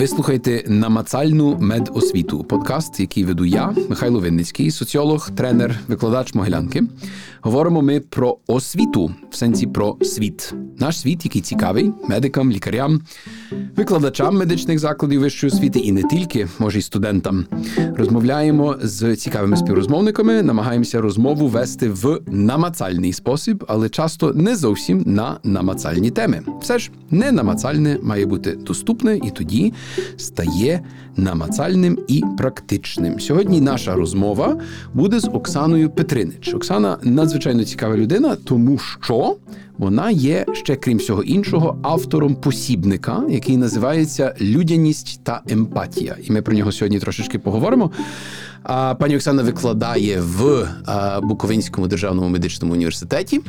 Ви слухаєте намацальну медосвіту, подкаст, який веду я, Михайло Винницький, соціолог, тренер, викладач Могилянки. Говоримо ми про освіту, в сенсі про світ. Наш світ, який цікавий медикам, лікарям, викладачам медичних закладів вищої освіти і не тільки, може й студентам. Розмовляємо з цікавими співрозмовниками, намагаємося розмову вести в намацальний спосіб, але часто не зовсім на намацальні теми. Все ж не намацальне має бути доступне і тоді стає намацальним і практичним. Сьогодні наша розмова буде з Оксаною Петринич. Оксана надзвичайно цікава людина, тому що вона є ще, крім всього іншого, автором посібника, який називається Людяність та емпатія. І ми про нього сьогодні трошечки поговоримо. А пані Оксана викладає в Буковинському державному медичному університеті,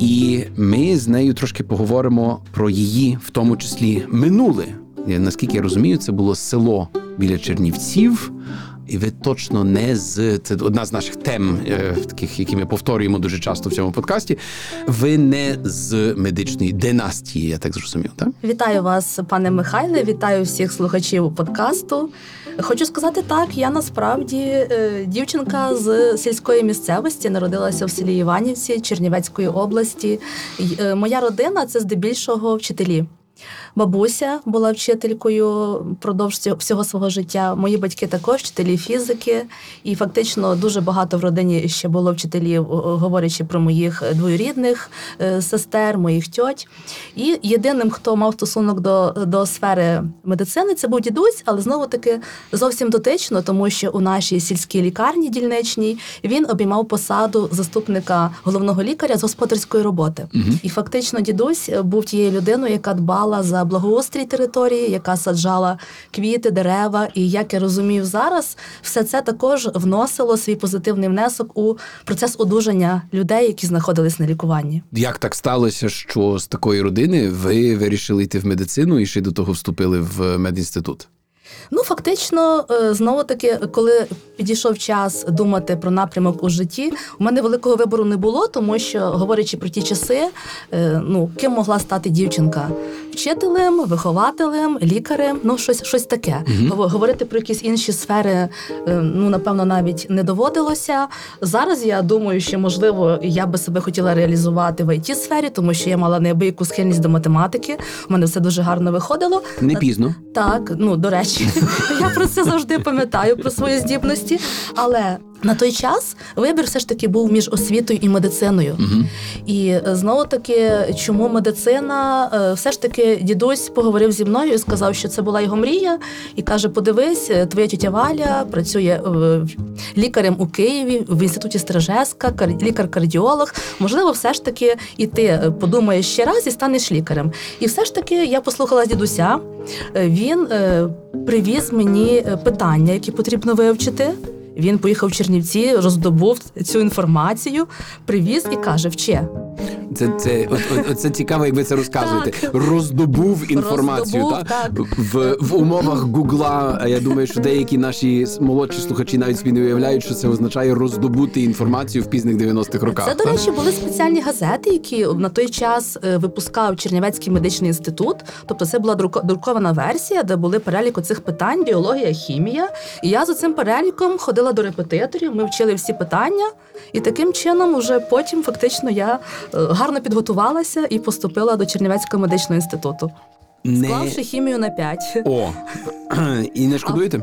і ми з нею трошки поговоримо про її, в тому числі, минуле. Наскільки я розумію, це було село біля Чернівців. І ви точно не з це одна з наших тем, е, таких, які ми повторюємо дуже часто в цьому подкасті. Ви не з медичної династії, я так зрозумів. так? Вітаю вас, пане Михайле. Вітаю всіх слухачів подкасту. Хочу сказати так, я насправді е, дівчинка з сільської місцевості народилася в селі Іванівці Чернівецької області. Е, моя родина це здебільшого вчителі. Бабуся була вчителькою впродовж всього свого життя. Мої батьки також вчителі фізики, і фактично дуже багато в родині ще було вчителів, говорячи про моїх двоюрідних е, сестер, моїх тьоть. І єдиним, хто мав стосунок до, до сфери медицини, це був дідусь, але знову таки зовсім дотично, тому що у нашій сільській лікарні дільничній він обіймав посаду заступника головного лікаря з господарської роботи. Угу. І фактично дідусь був тією людиною, яка дбала за благоустрій території, яка саджала квіти, дерева. І як я розумію зараз, все це також вносило свій позитивний внесок у процес одужання людей, які знаходились на лікуванні. Як так сталося, що з такої родини ви вирішили йти в медицину і ще до того вступили в медінститут? Ну, фактично, е, знову таки, коли підійшов час думати про напрямок у житті, у мене великого вибору не було, тому що, говорячи про ті часи, е, ну ким могла стати дівчинка? Вчителем, вихователем, лікарем, ну щось щось таке. Угу. Говорити про якісь інші сфери, е, ну напевно, навіть не доводилося. Зараз я думаю, що можливо я би себе хотіла реалізувати в it сфері, тому що я мала неабияку схильність до математики. У мене все дуже гарно виходило. Не пізно. Так, ну до речі. Я про це завжди пам'ятаю про свої здібності. Але на той час вибір все ж таки був між освітою і медициною. Угу. І е, знову таки, чому медицина? Е, все ж таки, дідусь поговорив зі мною і сказав, що це була його мрія, і каже: Подивись, е, твоя тітя Валя працює лікарем у Києві в інституті Стражеска, лікар-кардіолог. Можливо, все ж таки і ти подумаєш ще раз і станеш лікарем. І все ж таки я послухала дідуся. Він привіз мені питання, які потрібно вивчити. Він поїхав в Чернівці, роздобув цю інформацію, привіз і каже: вче. Це це от, от, це цікаво, як ви це розказуєте. Так. Роздобув інформацію Роздобув, так? так. в в умовах Гугла. Я думаю, що деякі наші молодші слухачі навіть собі не уявляють, що це означає роздобути інформацію в пізних 90-х роках. Це, до речі, були спеціальні газети, які на той час е, випускав Чернівецький медичний інститут. Тобто, це була друкована версія, де були перелік оцих питань: біологія, хімія. І я за цим переліком ходила до репетиторів. Ми вчили всі питання, і таким чином, уже потім фактично я е, гарно підготувалася і поступила до Чернівецького медичного інституту, не... склавши хімію на 5. О, і не шкодуєте?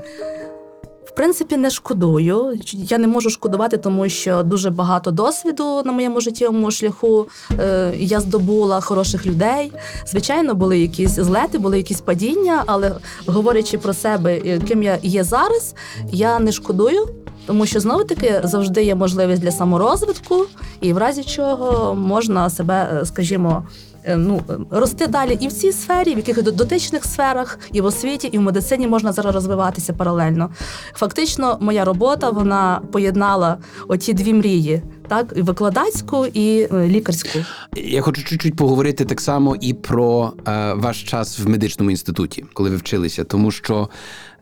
Принципі, не шкодую. Я не можу шкодувати, тому що дуже багато досвіду на моєму життєвому шляху е, я здобула хороших людей. Звичайно, були якісь злети, були якісь падіння, але говорячи про себе, ким я є зараз, я не шкодую. Тому що знову таки завжди є можливість для саморозвитку, і в разі чого можна себе, е, скажімо, е, ну рости далі і в цій сфері, в яких дотичних сферах, і в освіті, і в медицині можна зараз розвиватися паралельно. Фактично, моя робота вона поєднала оті дві мрії. Так, і викладацьку і е, лікарську. Я хочу чуть-чуть поговорити так само і про е, ваш час в медичному інституті, коли ви вчилися, тому що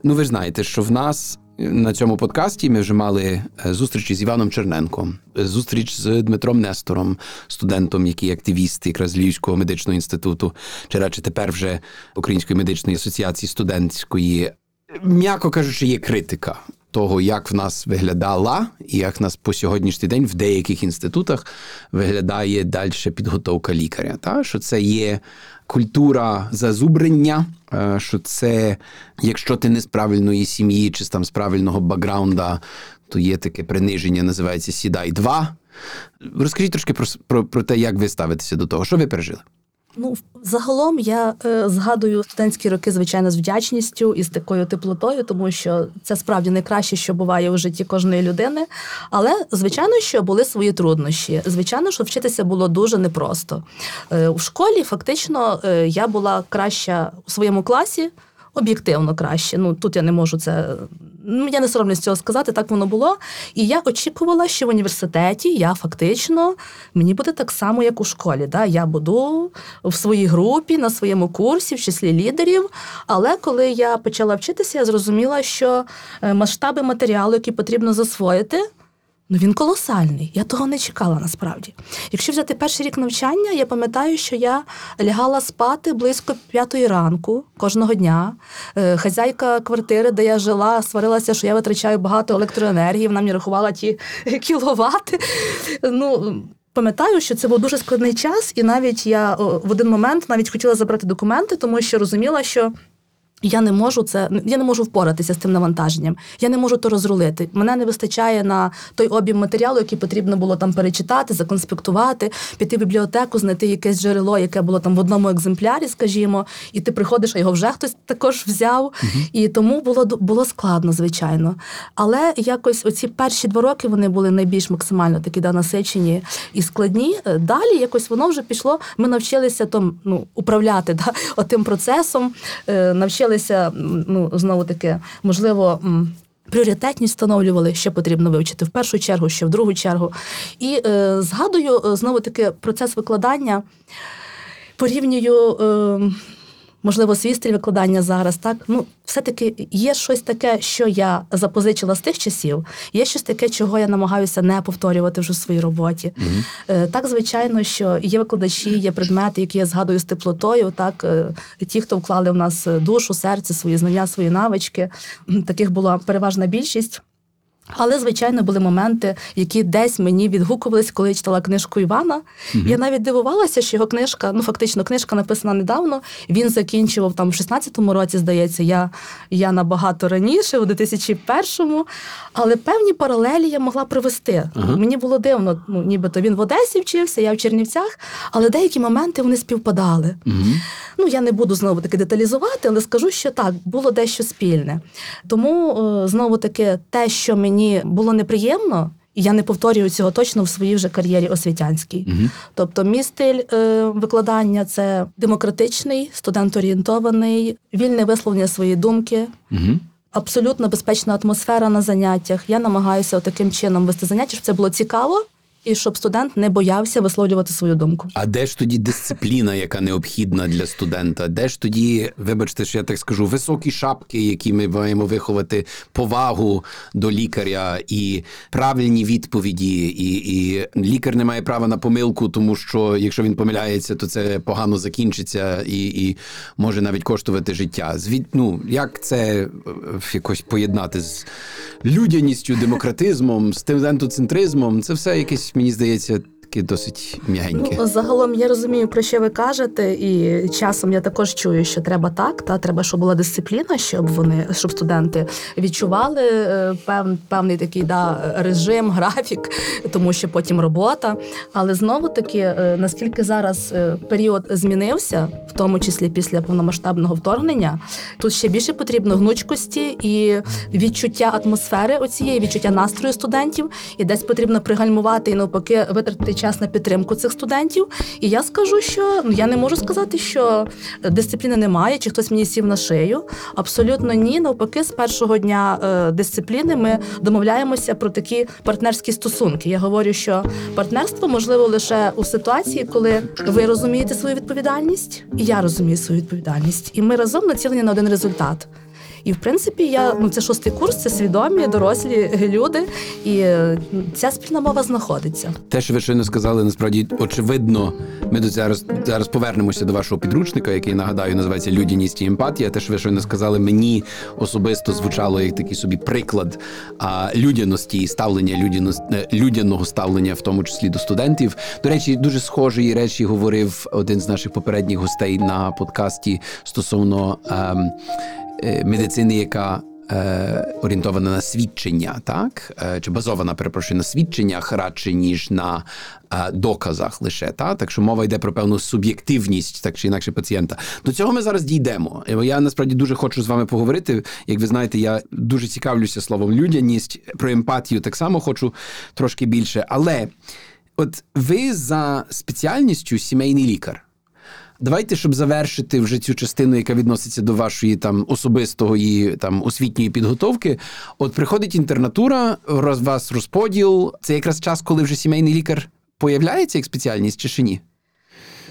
ну ви знаєте, що в нас на цьому подкасті ми вже мали е, зустрічі з Іваном Черненком, зустріч з Дмитром Нестором, студентом, який активіст якраз Львівського медичного інституту, чи радше тепер вже Української медичної асоціації студентської. М'яко кажучи, є критика того, як в нас виглядала, і як в нас по сьогоднішній день в деяких інститутах виглядає далі підготовка лікаря. Та? Що це є культура зазубрення, е, що це, якщо ти не з правильної сім'ї чи там з правильного бакграунда, то є таке приниження, називається Сідай 2. Розкажіть трошки про, про, про те, як ви ставитеся до того, що ви пережили. Ну, загалом я е, згадую студентські роки, звичайно, з вдячністю і з такою теплотою, тому що це справді найкраще, що буває у житті кожної людини. Але, звичайно, що були свої труднощі. Звичайно, що вчитися було дуже непросто. Е, у школі фактично е, я була краща у своєму класі. Об'єктивно краще. Ну тут я не можу це. Ну, я не соромлюсь цього сказати, так воно було. І я очікувала, що в університеті я фактично мені буде так само, як у школі. Да? Я буду в своїй групі, на своєму курсі, в числі лідерів. Але коли я почала вчитися, я зрозуміла, що е, масштаби матеріалу, які потрібно засвоїти. Ну, він колосальний. Я того не чекала насправді. Якщо взяти перший рік навчання, я пам'ятаю, що я лягала спати близько п'ятої ранку кожного дня. Е, хазяйка квартири, де я жила, сварилася, що я витрачаю багато електроенергії, вона мені рахувала ті кіловати. Ну, Пам'ятаю, що це був дуже складний час, і навіть я в один момент навіть хотіла забрати документи, тому що розуміла, що. Я не можу це, я не можу впоратися з тим навантаженням. Я не можу то розрулити. Мене не вистачає на той об'єм матеріалу, який потрібно було там перечитати, законспектувати, піти в бібліотеку, знайти якесь джерело, яке було там в одному екземплярі, скажімо, і ти приходиш, а його вже хтось також взяв. Угу. І тому було було складно, звичайно. Але якось оці перші два роки вони були найбільш максимально такі да, насичені і складні. Далі якось воно вже пішло. Ми навчилися там ну, управляти да, отим процесом, е, навчилися вчилися, ну знову таки, можливо. Пріоритетність встановлювали, що потрібно вивчити в першу чергу, що в другу чергу. І е, згадую е, знову таки процес викладання, порівнюю е, можливо, свій стиль викладання зараз. Так, ну все-таки є щось таке, що я запозичила з тих часів. Є щось таке, чого я намагаюся не повторювати вже в своїй роботі. Mm-hmm. Так, звичайно, що є викладачі, є предмети, які я згадую з теплотою. Так, е, ті, хто вклали в нас душу, серце, свої знання, свої навички. Таких була переважна більшість. Але, звичайно, були моменти, які десь мені відгукувались, коли я читала книжку Івана. mm Я навіть дивувалася, що його книжка, ну фактично, книжка написана недавно. Він закінчував там в 16-му році, здається, я я набагато раніше, у 2001-му. Але певні паралелі я могла привести. uh Мені було дивно, ну нібито він в Одесі вчився, я в Чернівцях, але деякі моменти вони співпадали. mm Ну я не буду знову таки деталізувати, але скажу, що так було дещо спільне. Тому е, знову таки те, що мені мені було неприємно. І я не повторюю цього точно в своїй вже кар'єрі освітянській. Угу. Тобто, мій стиль е, викладання це демократичний, студент-орієнтований, вільне висловлення своєї думки, Угу. абсолютно безпечна атмосфера на заняттях. Я намагаюся таким чином вести заняття, щоб це було цікаво і щоб студент не боявся висловлювати свою думку. А де ж тоді дисципліна, яка необхідна для студента? Де ж тоді, вибачте, що я так скажу, високі шапки, які ми маємо виховати повагу до лікаря і правильні відповіді, і і лікар не має права на помилку, тому що якщо він помиляється, то це погано закінчиться і і може навіть коштувати життя. Звід, ну, як це е, якось поєднати з людяністю, демократизмом, студентоцентризмом? Це все якесь мені здається, таке досить м'ягеньке. Ну, загалом я розумію, про що ви кажете, і часом я також чую, що треба так, та треба, щоб була дисципліна, щоб вони, щоб студенти відчували е, пев, певний такий да, режим, графік, тому що потім робота. Але знову таки, е, наскільки зараз е, період змінився, в тому числі після повномасштабного вторгнення, тут ще більше потрібно гнучкості і відчуття атмосфери оцієї, відчуття настрою студентів, і десь потрібно пригальмувати і навпаки витратити час на підтримку цих студентів. І я скажу, що ну я не можу сказати, що дисципліни немає, чи хтось мені сів на шию. Абсолютно ні. Навпаки, з першого дня е, дисципліни ми домовляємося про такі партнерські стосунки. Я говорю, що партнерство можливо лише у ситуації, коли ви розумієте свою відповідальність, і я розумію свою відповідальність, і ми разом націлені на один результат. І в принципі, я ну це шостий курс, це свідомі, дорослі люди, і е, ця спільна мова знаходиться. Те, що ви щойно сказали, насправді очевидно. Ми до зараз зараз повернемося до вашого підручника, який нагадаю називається Людяність і емпатія. Те, що ви щойно сказали, мені особисто звучало як такий собі приклад а, людяності і ставлення людяності, е, людяного ставлення, в тому числі до студентів. До речі, дуже схожі речі говорив один з наших попередніх гостей на подкасті стосовно ем, медицини, яка е, орієнтована на свідчення, так е, чи базована, перепрошую, на свідченнях радше ніж на е, доказах лише та так, що мова йде про певну суб'єктивність, так чи інакше пацієнта. До цього ми зараз дійдемо. Я насправді дуже хочу з вами поговорити. Як ви знаєте, я дуже цікавлюся словом людяність про емпатію. Так само хочу трошки більше, але. От ви за спеціальністю сімейний лікар. Давайте, щоб завершити вже цю частину, яка відноситься до вашої там особистого і там освітньої підготовки. От приходить інтернатура, роз вас розподіл. Це якраз час, коли вже сімейний лікар появляється як спеціальність чи ще ні?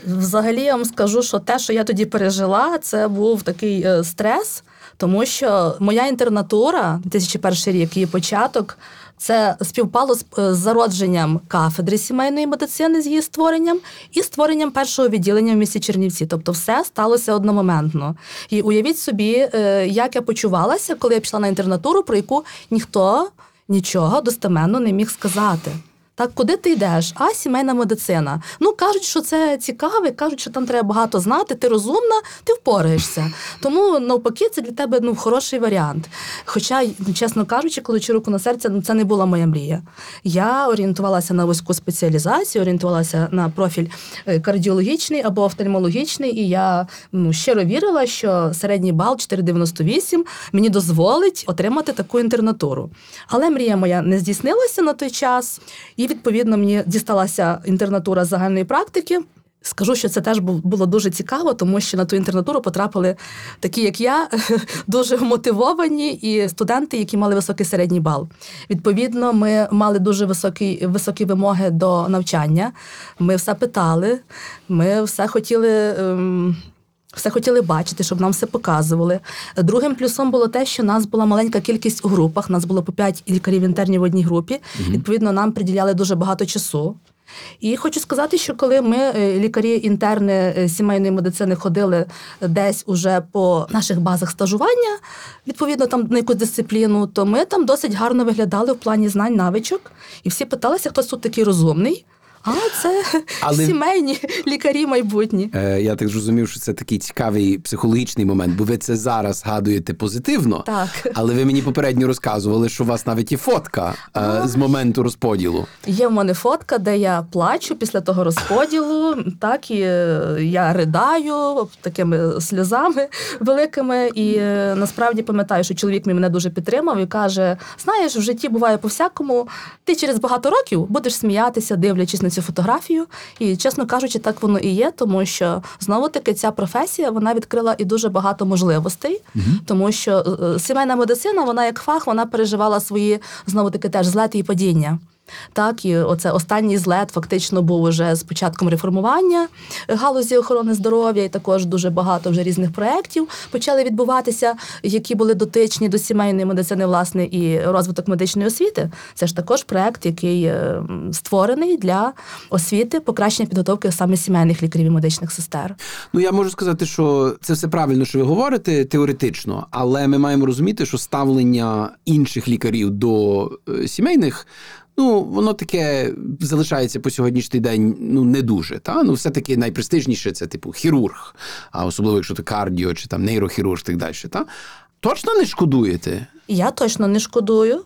Взагалі я вам скажу, що те, що я тоді пережила, це був такий е, стрес, тому що моя інтернатура, 2001 рік, її початок. Це співпало з е, зародженням кафедри сімейної медицини з її створенням і створенням першого відділення в місті Чернівці. Тобто, все сталося одномоментно. І уявіть собі, е, як я почувалася, коли я пішла на інтернатуру, про яку ніхто нічого достеменно не міг сказати. Так, куди ти йдеш? А сімейна медицина. Ну кажуть, що це цікаве, кажуть, що там треба багато знати. Ти розумна, ти впораєшся. Тому навпаки, це для тебе ну хороший варіант. Хоча, чесно кажучи, коли руку на серце, ну це не була моя мрія. Я орієнтувалася на вузьку спеціалізацію, орієнтувалася на профіль е, кардіологічний або офтальмологічний, і я ну щиро вірила, що середній бал 4,98 мені дозволить отримати таку інтернатуру. Але мрія моя не здійснилася на той час. І відповідно мені дісталася інтернатура загальної практики. Скажу, що це теж було дуже цікаво, тому що на ту інтернатуру потрапили такі, як я, дуже мотивовані і студенти, які мали високий середній бал. Відповідно, ми мали дуже високі високі вимоги до навчання. Ми все питали, ми все хотіли. Ем, все хотіли бачити, щоб нам все показували. Другим плюсом було те, що нас була маленька кількість у групах. Нас було по п'ять лікарів інтернів в одній групі. Угу. Відповідно, нам приділяли дуже багато часу. І хочу сказати, що коли ми, е, лікарі-інтерни е, сімейної медицини, ходили десь уже по наших базах стажування, відповідно там на якусь дисципліну, то ми там досить гарно виглядали в плані знань, навичок, і всі питалися, хтось тут такий розумний. А це Але... сімейні лікарі майбутні. Е, Я так зрозумів, що це такий цікавий психологічний момент, бо ви це зараз згадуєте позитивно. Так. Але ви мені попередньо розказували, що у вас навіть є фотка е, з моменту розподілу. Є в мене фотка, де я плачу після того розподілу. Так і е, я ридаю такими сльозами великими. І е, насправді пам'ятаю, що чоловік мій мене дуже підтримав і каже: знаєш, в житті буває по всякому. Ти через багато років будеш сміятися, дивлячись на цю фотографію. І, чесно кажучи, так воно і є, тому що знову таки ця професія вона відкрила і дуже багато можливостей, угу. тому що е, сімейна медицина, вона як фах, вона переживала свої знову таки теж злети і падіння. Так, і оце останній злет фактично був уже з початком реформування галузі охорони здоров'я, і також дуже багато вже різних проєктів почали відбуватися, які були дотичні до сімейної медицини, власне, і розвиток медичної освіти. Це ж також проєкт, який е, створений для освіти, покращення підготовки саме сімейних лікарів і медичних сестер. Ну я можу сказати, що це все правильно, що ви говорите теоретично, але ми маємо розуміти, що ставлення інших лікарів до е, сімейних. Ну, воно таке залишається по сьогоднішній день ну не дуже. Та? Ну, все-таки найпрестижніше це типу хірург, а особливо якщо ти кардіо чи там нейрохірург, так далі. Та? Точно не шкодуєте? Я точно не шкодую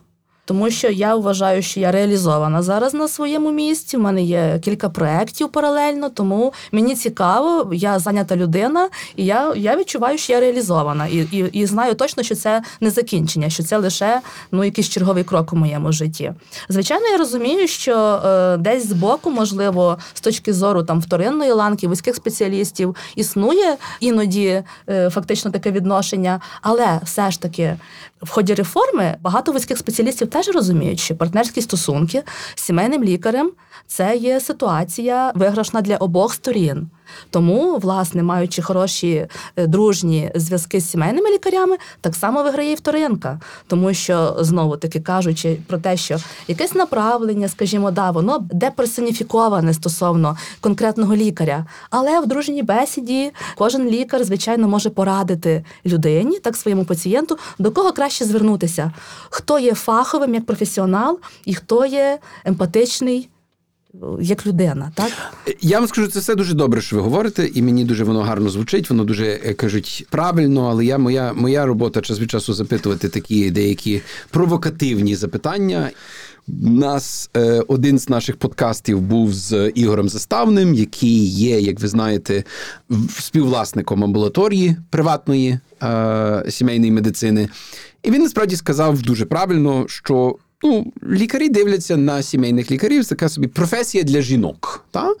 тому що я вважаю, що я реалізована зараз на своєму місці. У мене є кілька проєктів паралельно, тому мені цікаво, я зайнята людина, і я я відчуваю, що я реалізована, і і, і знаю точно, що це не закінчення, що це лише ну якийсь черговий крок у моєму житті. Звичайно, я розумію, що е, десь з боку, можливо, з точки зору там вторинної ланки, вузьких спеціалістів існує іноді е, фактично таке відношення, але все ж таки в ході реформи багато вузьких спеціалістів теж розуміють, що партнерські стосунки з сімейним лікарем це є ситуація виграшна для обох сторін. Тому, власне, маючи хороші е, дружні зв'язки з сімейними лікарями, так само виграє і вторинка. Тому що знову таки кажучи про те, що якесь направлення, скажімо, да, воно деперсоніфіковане стосовно конкретного лікаря. Але в дружній бесіді кожен лікар, звичайно, може порадити людині, так своєму пацієнту, до кого краще звернутися, хто є фаховим як професіонал і хто є емпатичний як людина, так я вам скажу, це все дуже добре, що ви говорите, і мені дуже воно гарно звучить. Воно дуже е, кажуть правильно, але я моя моя робота час від часу запитувати такі деякі провокативні запитання. Нас е, один з наших подкастів був з Ігорем Заставним, який є, як ви знаєте, співвласником амбулаторії приватної е, сімейної медицини. І він насправді сказав дуже правильно, що ну, лікарі дивляться на сімейних лікарів, це така собі професія для жінок. Та?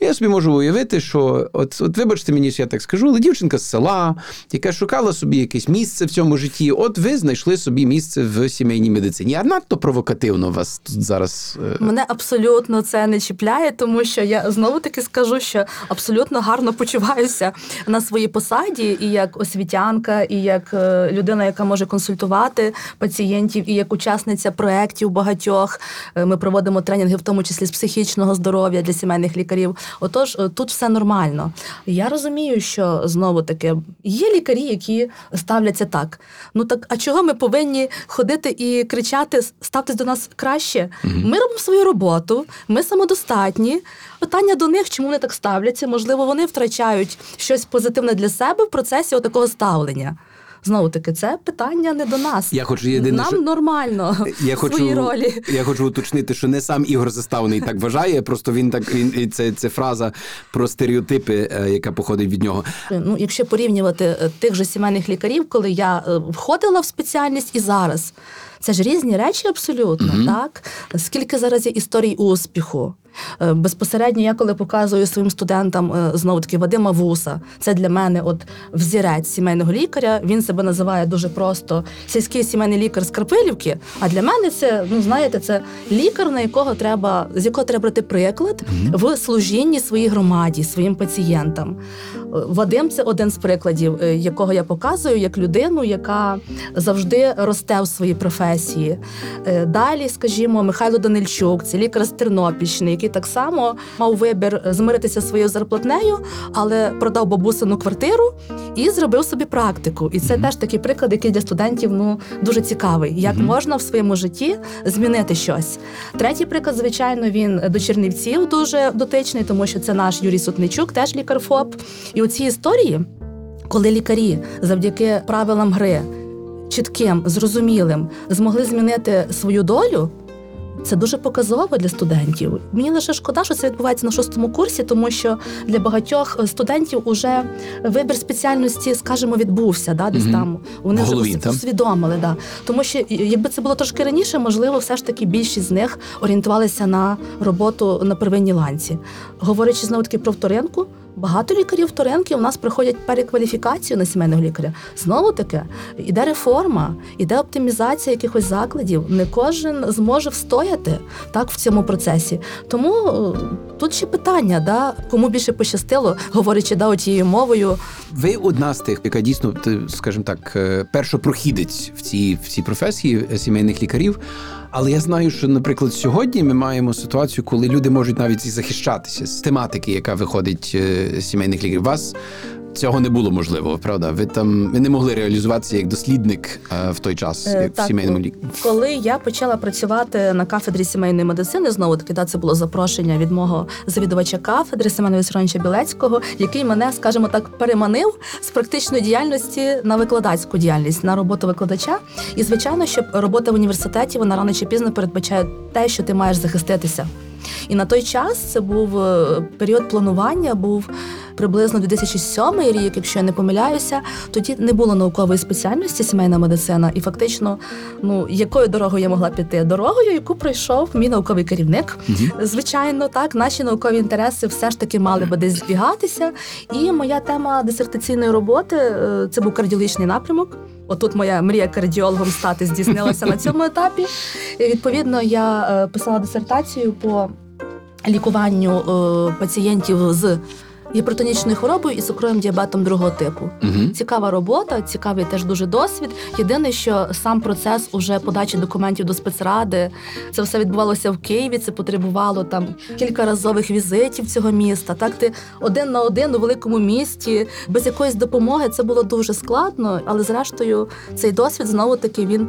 Я собі можу уявити, що от, от вибачте мені, що я так скажу, але дівчинка з села, яка шукала собі якесь місце в цьому житті, от ви знайшли собі місце в сімейній медицині. А надто провокативно вас тут зараз. Е, Мене абсолютно це не чіпляє, тому що я знову таки скажу, що абсолютно гарно почуваюся на своїй посаді, і як освітянка, і як е, людина, яка може консультувати пацієнтів, і як учасниця проєктів багатьох. Е, ми проводимо тренінги, в тому числі з психічного здоров'я для сімейних лікарів. Отож, е, тут все нормально. Я розумію, що знову таки є лікарі, які ставляться так. Ну так, а чого ми повинні ходити і кричати Ставтесь до нас краще? Угу. Ми робимо свою роботу, ми самодостатні. Питання до них, чому вони так ставляться? Можливо, вони втрачають щось позитивне для себе в процесі такого ставлення. Знову таки, це питання не до нас. Я хочу єдине, Нам що... нормально я в своїй хочу, ролі. Я хочу уточнити, що не сам Ігор Заставний так вважає. Просто він так він це, це фраза про стереотипи, е, яка походить від нього. Ну, якщо порівнювати е, тих же сімейних лікарів, коли я е, входила в спеціальність і зараз. Це ж різні речі абсолютно, mm так? Скільки зараз є історій успіху? Е, безпосередньо я коли показую своїм студентам е, знову таки Вадима Вуса, це для мене от взірець сімейного лікаря. Він себе називає дуже просто сільський сімейний лікар з Карпилівки. А для мене це, ну знаєте, це лікар, на якого треба з якого треба брати приклад в служінні своїй громаді, своїм пацієнтам. Е, Вадим це один з прикладів, якого я показую як людину, яка завжди росте в своїй професії. Далі, скажімо, Михайло Данильчук, це лікар з Тернопільщини, який так само мав вибір змиритися своєю зарплатнею, але продав бабусину квартиру і зробив собі практику. І це теж такий приклад, який для студентів ну дуже цікавий. Як можна в своєму житті змінити щось? Третій приклад, звичайно, він до Чернівців дуже дотичний, тому що це наш Юрій Сутничук, теж лікар ФОП. І у цій історії, коли лікарі завдяки правилам гри. Чітким, зрозумілим змогли змінити свою долю. Це дуже показово для студентів. Мені лише шкода, що це відбувається на шостому курсі, тому що для багатьох студентів уже вибір спеціальності, скажімо, відбувся. Да, десь mm там вони Голові, вже усвідомили. Да. Тому що якби це було трошки раніше, можливо, все ж таки більшість з них орієнтувалися на роботу на первинній ланці. Говорячи знову таки про вторинку. Багато лікарів Торенки у нас проходять перекваліфікацію на сімейного лікаря. Знову таки, іде реформа, іде оптимізація якихось закладів. Не кожен зможе встояти так в цьому процесі. Тому е, тут ще питання, да, кому більше пощастило, говорячи да, тією мовою. Ви одна з тих, яка дійсно, скажімо так, е, першопрохідець в цій в цій професії сімейних лікарів. Але я знаю, що, наприклад, сьогодні ми маємо ситуацію, коли люди можуть навіть і захищатися з тематики, яка виходить е, з сімейних лікарів. Вас цього не було можливо, правда? Ви там ви не могли реалізуватися як дослідник е, в той час, е, як так, в сімейному лікарі. Коли я почала працювати на кафедрі сімейної медицини, знову таки да, це було запрошення від мого завідувача кафедри Семена Вісеровича Білецького, який мене, скажімо так, переманив з практичної діяльності на викладацьку діяльність на роботу викладача. І звичайно, що робота в університеті вона рано чи пізно передбачає те, що ти маєш захиститися. І на той час це був е, період планування, був приблизно 2007 рік, якщо я не помиляюся, тоді не було наукової спеціальності сімейна медицина, і фактично, ну якою дорогою я могла піти? Дорогою, яку пройшов мій науковий керівник. Угу. Звичайно, так наші наукові інтереси все ж таки мали би десь збігатися. І моя тема дисертаційної роботи е, це був кардіологічний напрямок. Отут моя мрія кардіологом стати здійснилася на цьому етапі. І, Відповідно, я е, писала дисертацію по лікуванню е, пацієнтів з гіпертонічною хворобою і цукровим діабетом другого типу. Угу. Цікава робота, цікавий теж дуже досвід. Єдине, що сам процес уже подачі документів до спецради, це все відбувалося в Києві. Це потребувало там кількаразових візитів цього міста. Так, ти один на один у великому місті, без якоїсь допомоги це було дуже складно, але зрештою цей досвід знову таки він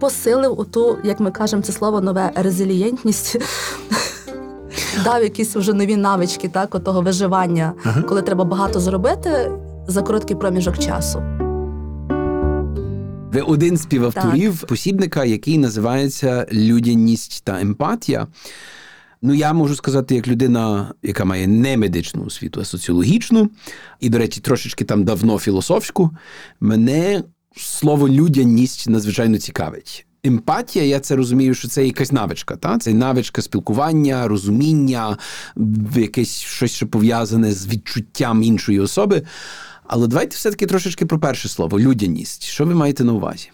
посилив оту, як ми кажемо, це слово нове резилієнтність. Дав якісь вже нові навички, так, отого виживання, Ага. коли треба багато зробити за короткий проміжок часу. Ви один з співавторів посібника, який називається Людяність та емпатія. Ну, я можу сказати, як людина, яка має не медичну освіту, а соціологічну, і, до речі, трошечки там давно філософську, мене слово людяність надзвичайно цікавить. Емпатія, я це розумію, що це якась навичка. Та? Це навичка спілкування, розуміння, якесь щось, що пов'язане з відчуттям іншої особи. Але давайте все-таки трошечки про перше слово людяність. Що ви маєте на увазі?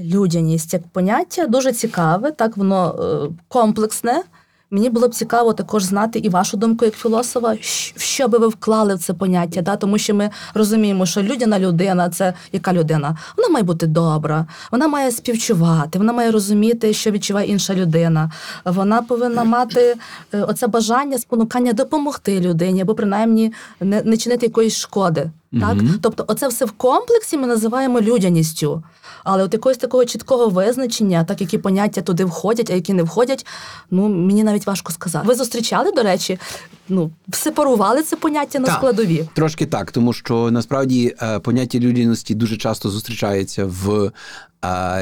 Людяність як поняття дуже цікаве, так воно е, комплексне. Мені було б цікаво також знати і вашу думку як філософа, що би ви вклали в це поняття, да? тому що ми розуміємо, що людяна людина це яка людина? Вона має бути добра, вона має співчувати, вона має розуміти, що відчуває інша людина. Вона повинна мати е, оце бажання, спонукання допомогти людині, або принаймні не, не чинити якоїсь шкоди. Так? Мгм. Тобто, оце все в комплексі ми називаємо людяністю. Але от якогось такого чіткого визначення, так які поняття туди входять, а які не входять, ну мені навіть важко сказати. Ви зустрічали, до речі, ну сепарували це поняття на Так. складові. Трошки так, тому що насправді е, поняття людяності дуже часто зустрічається в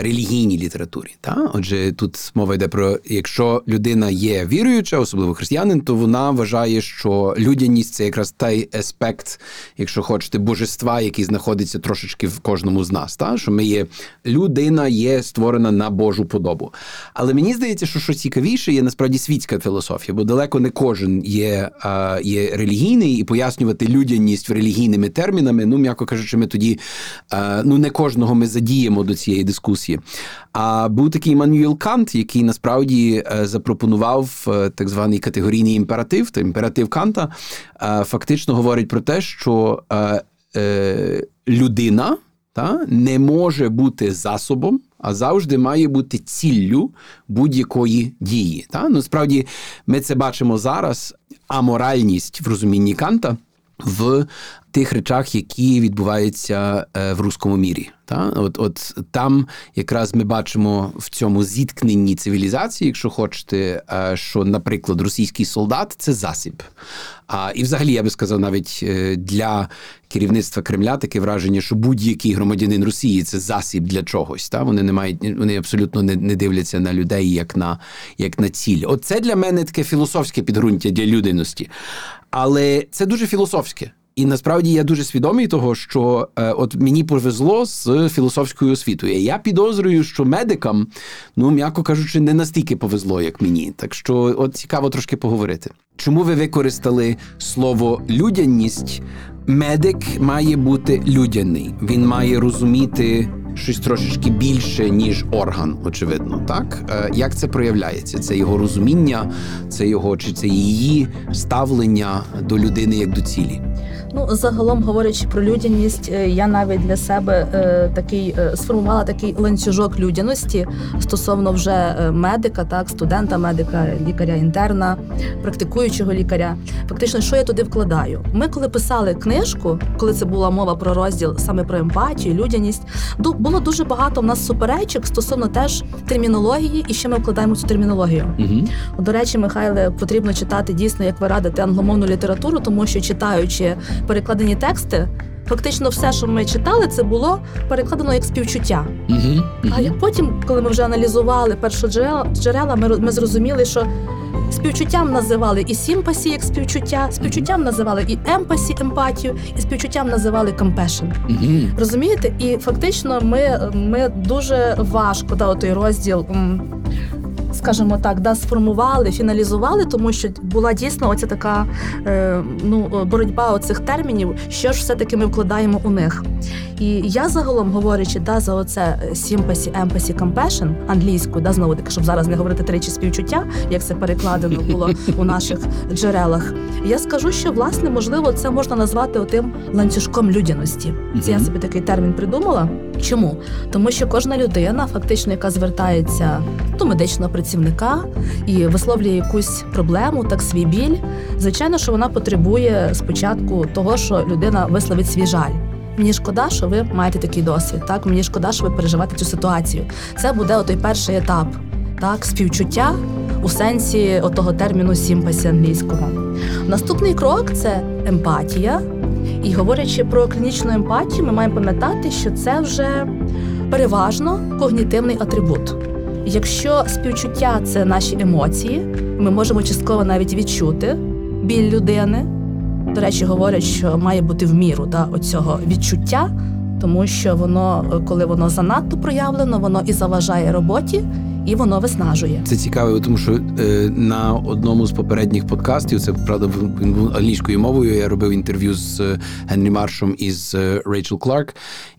релігійній літературі. Та? Отже, тут мова йде про якщо людина є віруюча, особливо християнин, то вона вважає, що людяність це якраз той аспект, якщо хочете, божества, який знаходиться трошечки в кожному з нас. Та? Що ми є людина є створена на Божу подобу. Але мені здається, що що цікавіше є насправді світська філософія, бо далеко не кожен є, є релігійний, і пояснювати людяність релігійними термінами, ну м'яко кажучи, ми тоді ну не кожного ми задіємо до цієї дискусії. А був такий Мануїл Кант, який насправді е, запропонував е, так званий категорійний імператив, то імператив Канта е, фактично говорить про те, що людина та, не може бути засобом, а завжди має бути ціллю будь-якої дії. Та? Ну, ми це бачимо зараз. Аморальність в розумінні Канта в тих речах, які відбуваються е, в руському мірі. Та? От, от там якраз ми бачимо в цьому зіткненні цивілізації, якщо хочете, е, що, наприклад, російський солдат це засіб. А, і взагалі, я би сказав, навіть е, для керівництва Кремля таке враження, що будь-який громадянин Росії це засіб для чогось. Та? Вони не мають, вони абсолютно не, не дивляться на людей як на, як на ціль. От це для мене таке філософське підґрунтя для людяності. Але це дуже філософське. І насправді я дуже свідомий того, що е, от мені повезло з філософською освітою. Я підозрюю, що медикам, ну м'яко кажучи, не настільки повезло, як мені. Так що, от цікаво трошки поговорити. Чому ви використали слово людяність? Медик має бути людяний. Він має розуміти щось трошечки більше, ніж орган, очевидно. Так Е, як це проявляється? Це його розуміння, це його чи це її ставлення до людини як до цілі. Ну, загалом говорячи про людяність, е, я навіть для себе е, такий е, сформувала такий ланцюжок людяності стосовно вже е, медика, так, студента, медика, лікаря, інтерна, практикуючого лікаря. Фактично, що я туди вкладаю? Ми, коли писали книжку, коли це була мова про розділ саме про емпатію, людяність, було дуже багато в нас суперечок стосовно теж термінології і що ми вкладаємо цю термінологію. Угу. До речі, Михайле, потрібно читати дійсно, як ви радите англомовну літературу, тому що читаючи перекладені тексти, фактично все, що ми читали, це було перекладено як співчуття. Угу. А потім, коли ми вже аналізували першоджерела, джерела, ми, ми зрозуміли, що співчуттям називали і sympathy як співчуття, співчуттям називали і empathy, емпатію, і співчуттям називали compassion. Угу. Розумієте? І фактично ми, ми дуже важко да, той розділ. Скажімо так, да, сформували, фіналізували, тому що була дійсно оця така е, ну, боротьба оцих термінів, що ж все-таки ми вкладаємо у них. І я загалом говорячи, да, за оце sympathy, empathy, compassion англійською, да, знову таки, щоб зараз не говорити тричі співчуття, як це перекладено було у наших джерелах. Я скажу, що власне можливо це можна назвати отим ланцюжком людяності. Це я собі такий термін придумала. Чому? Тому що кожна людина, фактично, яка звертається до медичного працівника і висловлює якусь проблему, так свій біль, звичайно, що вона потребує спочатку того, що людина висловить свій жаль. Мені шкода, що ви маєте такий досвід. Так, мені шкода, що ви переживаєте цю ситуацію. Це буде той перший етап, так, співчуття у сенсі отого терміну сімпасі англійського. Наступний крок це емпатія. І говорячи про клінічну емпатію, ми маємо пам'ятати, що це вже переважно когнітивний атрибут. Якщо співчуття це наші емоції, ми можемо частково навіть відчути біль людини. До речі, говорять, що має бути в міру да, оцього відчуття, тому що воно, коли воно занадто проявлено, воно і заважає роботі, і воно виснажує. Це цікаво, тому що е, на одному з попередніх подкастів, це правда був англійською мовою. Я робив інтерв'ю з е, Генрі Маршом і з е, Рейчел Кларк.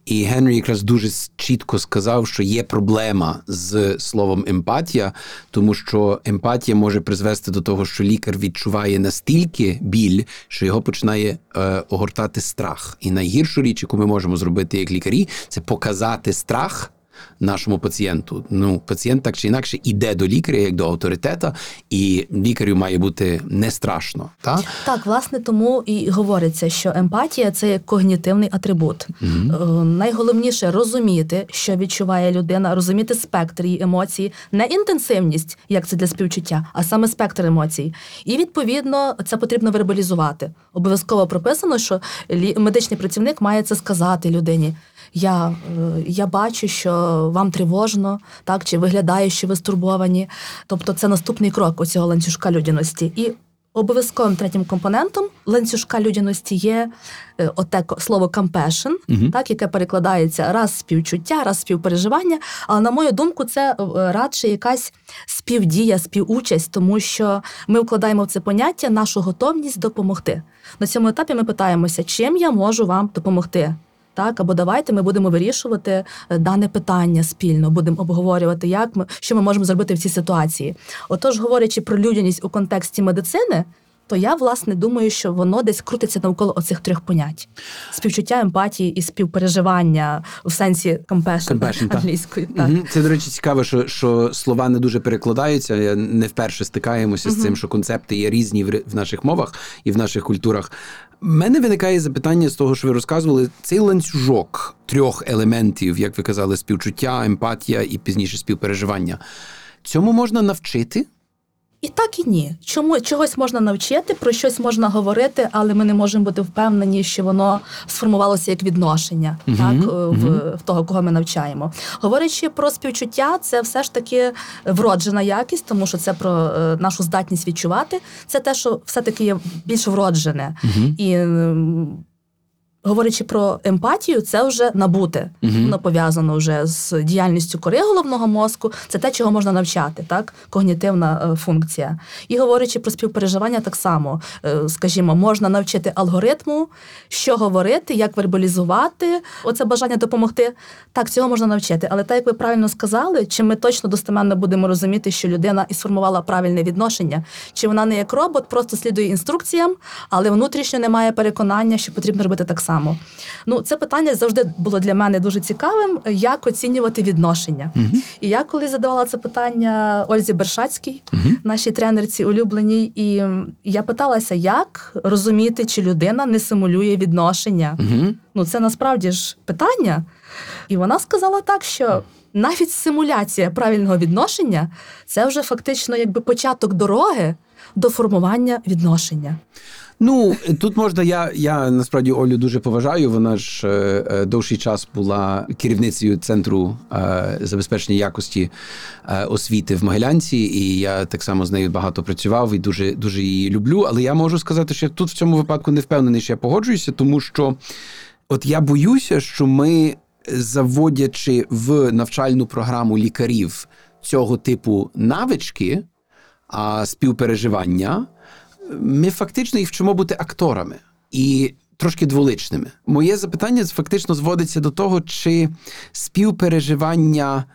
І Генрі якраз дуже чітко сказав, що є проблема з словом емпатія, тому що емпатія може призвести до того, що лікар відчуває настільки біль, що його починає е, огортати страх. І найгіршу річ, яку ми можемо зробити як лікарі, це показати страх нашому пацієнту. Ну, пацієнт так чи інакше іде до лікаря як до авторитета, і лікарю має бути не страшно. Так, так власне, тому і говориться, що емпатія це когнітивний атрибут. Угу. Найголовніше розуміти, що відчуває людина, розуміти спектр її емоцій, не інтенсивність, як це для співчуття, а саме спектр емоцій. І відповідно це потрібно вербалізувати. Обов'язково прописано, що медичний працівник має це сказати людині я е, я бачу, що вам тривожно, так чи виглядає, що ви стурбовані. Тобто це наступний крок у цього ланцюжка людяності. І обов'язковим третім компонентом ланцюжка людяності є е, оте слово compassion, uh так, яке перекладається раз співчуття, раз співпереживання. Але на мою думку, це е, радше якась співдія, співучасть, тому що ми вкладаємо в це поняття нашу готовність допомогти. На цьому етапі ми питаємося, чим я можу вам допомогти так або давайте ми будемо вирішувати е, дане питання спільно, будемо обговорювати, як ми що ми можемо зробити в цій ситуації. Отож, говорячи про людяність у контексті медицини. То я власне думаю, що воно десь крутиться навколо оцих трьох понять: співчуття, емпатії і співпереживання в сенсі compassion англійською. Так. Угу. Це, до речі, цікаво, що що слова не дуже перекладаються. Не вперше стикаємося угу. з цим, що концепти є різні в наших мовах і в наших культурах. Мене виникає запитання з того, що ви розказували, цей ланцюжок трьох елементів, як ви казали, співчуття, емпатія і пізніше співпереживання. Цьому можна навчити? І так і ні. Чому чогось можна навчити, про щось можна говорити, але ми не можемо бути впевнені, що воно сформувалося як відношення, uh-huh, так uh-huh. В, в того, кого ми навчаємо. Говорячи про співчуття, це все ж таки вроджена якість, тому що це про е, нашу здатність відчувати. Це те, що все таки є більш вроджене uh-huh. і говорячи про емпатію, це вже набуте. Угу. Воно пов'язано вже з діяльністю кори головного мозку. Це те, чого можна навчати, так когнітивна е, функція. І говорячи про співпереживання, так само, е, скажімо, можна навчити алгоритму, що говорити, як вербалізувати оце бажання допомогти. Так, цього можна навчити. Але так, як ви правильно сказали, чи ми точно достеменно будемо розуміти, що людина і сформувала правильне відношення, чи вона не як робот, просто слідує інструкціям, але внутрішньо не має переконання, що потрібно робити так само само. Ну, це питання завжди було для мене дуже цікавим, як оцінювати відношення. uh І я коли задавала це питання Ользі Бершацькій, uh нашій тренерці улюбленій, і я питалася, як розуміти, чи людина не симулює відношення. uh Ну, це насправді ж питання. І вона сказала так, що. Навіть симуляція правильного відношення це вже фактично якби початок дороги до формування відношення. Ну тут можна. Я я насправді Олю дуже поважаю. Вона ж е, е, довший час була керівницею центру е, забезпечення якості е, освіти в Могилянці, і я так само з нею багато працював і дуже дуже її люблю. Але я можу сказати, що я тут в цьому випадку не впевнений, що я погоджуюся, тому що от я боюся, що ми, заводячи в навчальну програму лікарів цього типу навички, а співпереживання ми фактично їх вчимо бути акторами. І трошки дволичними. Моє запитання фактично зводиться до того, чи співпереживання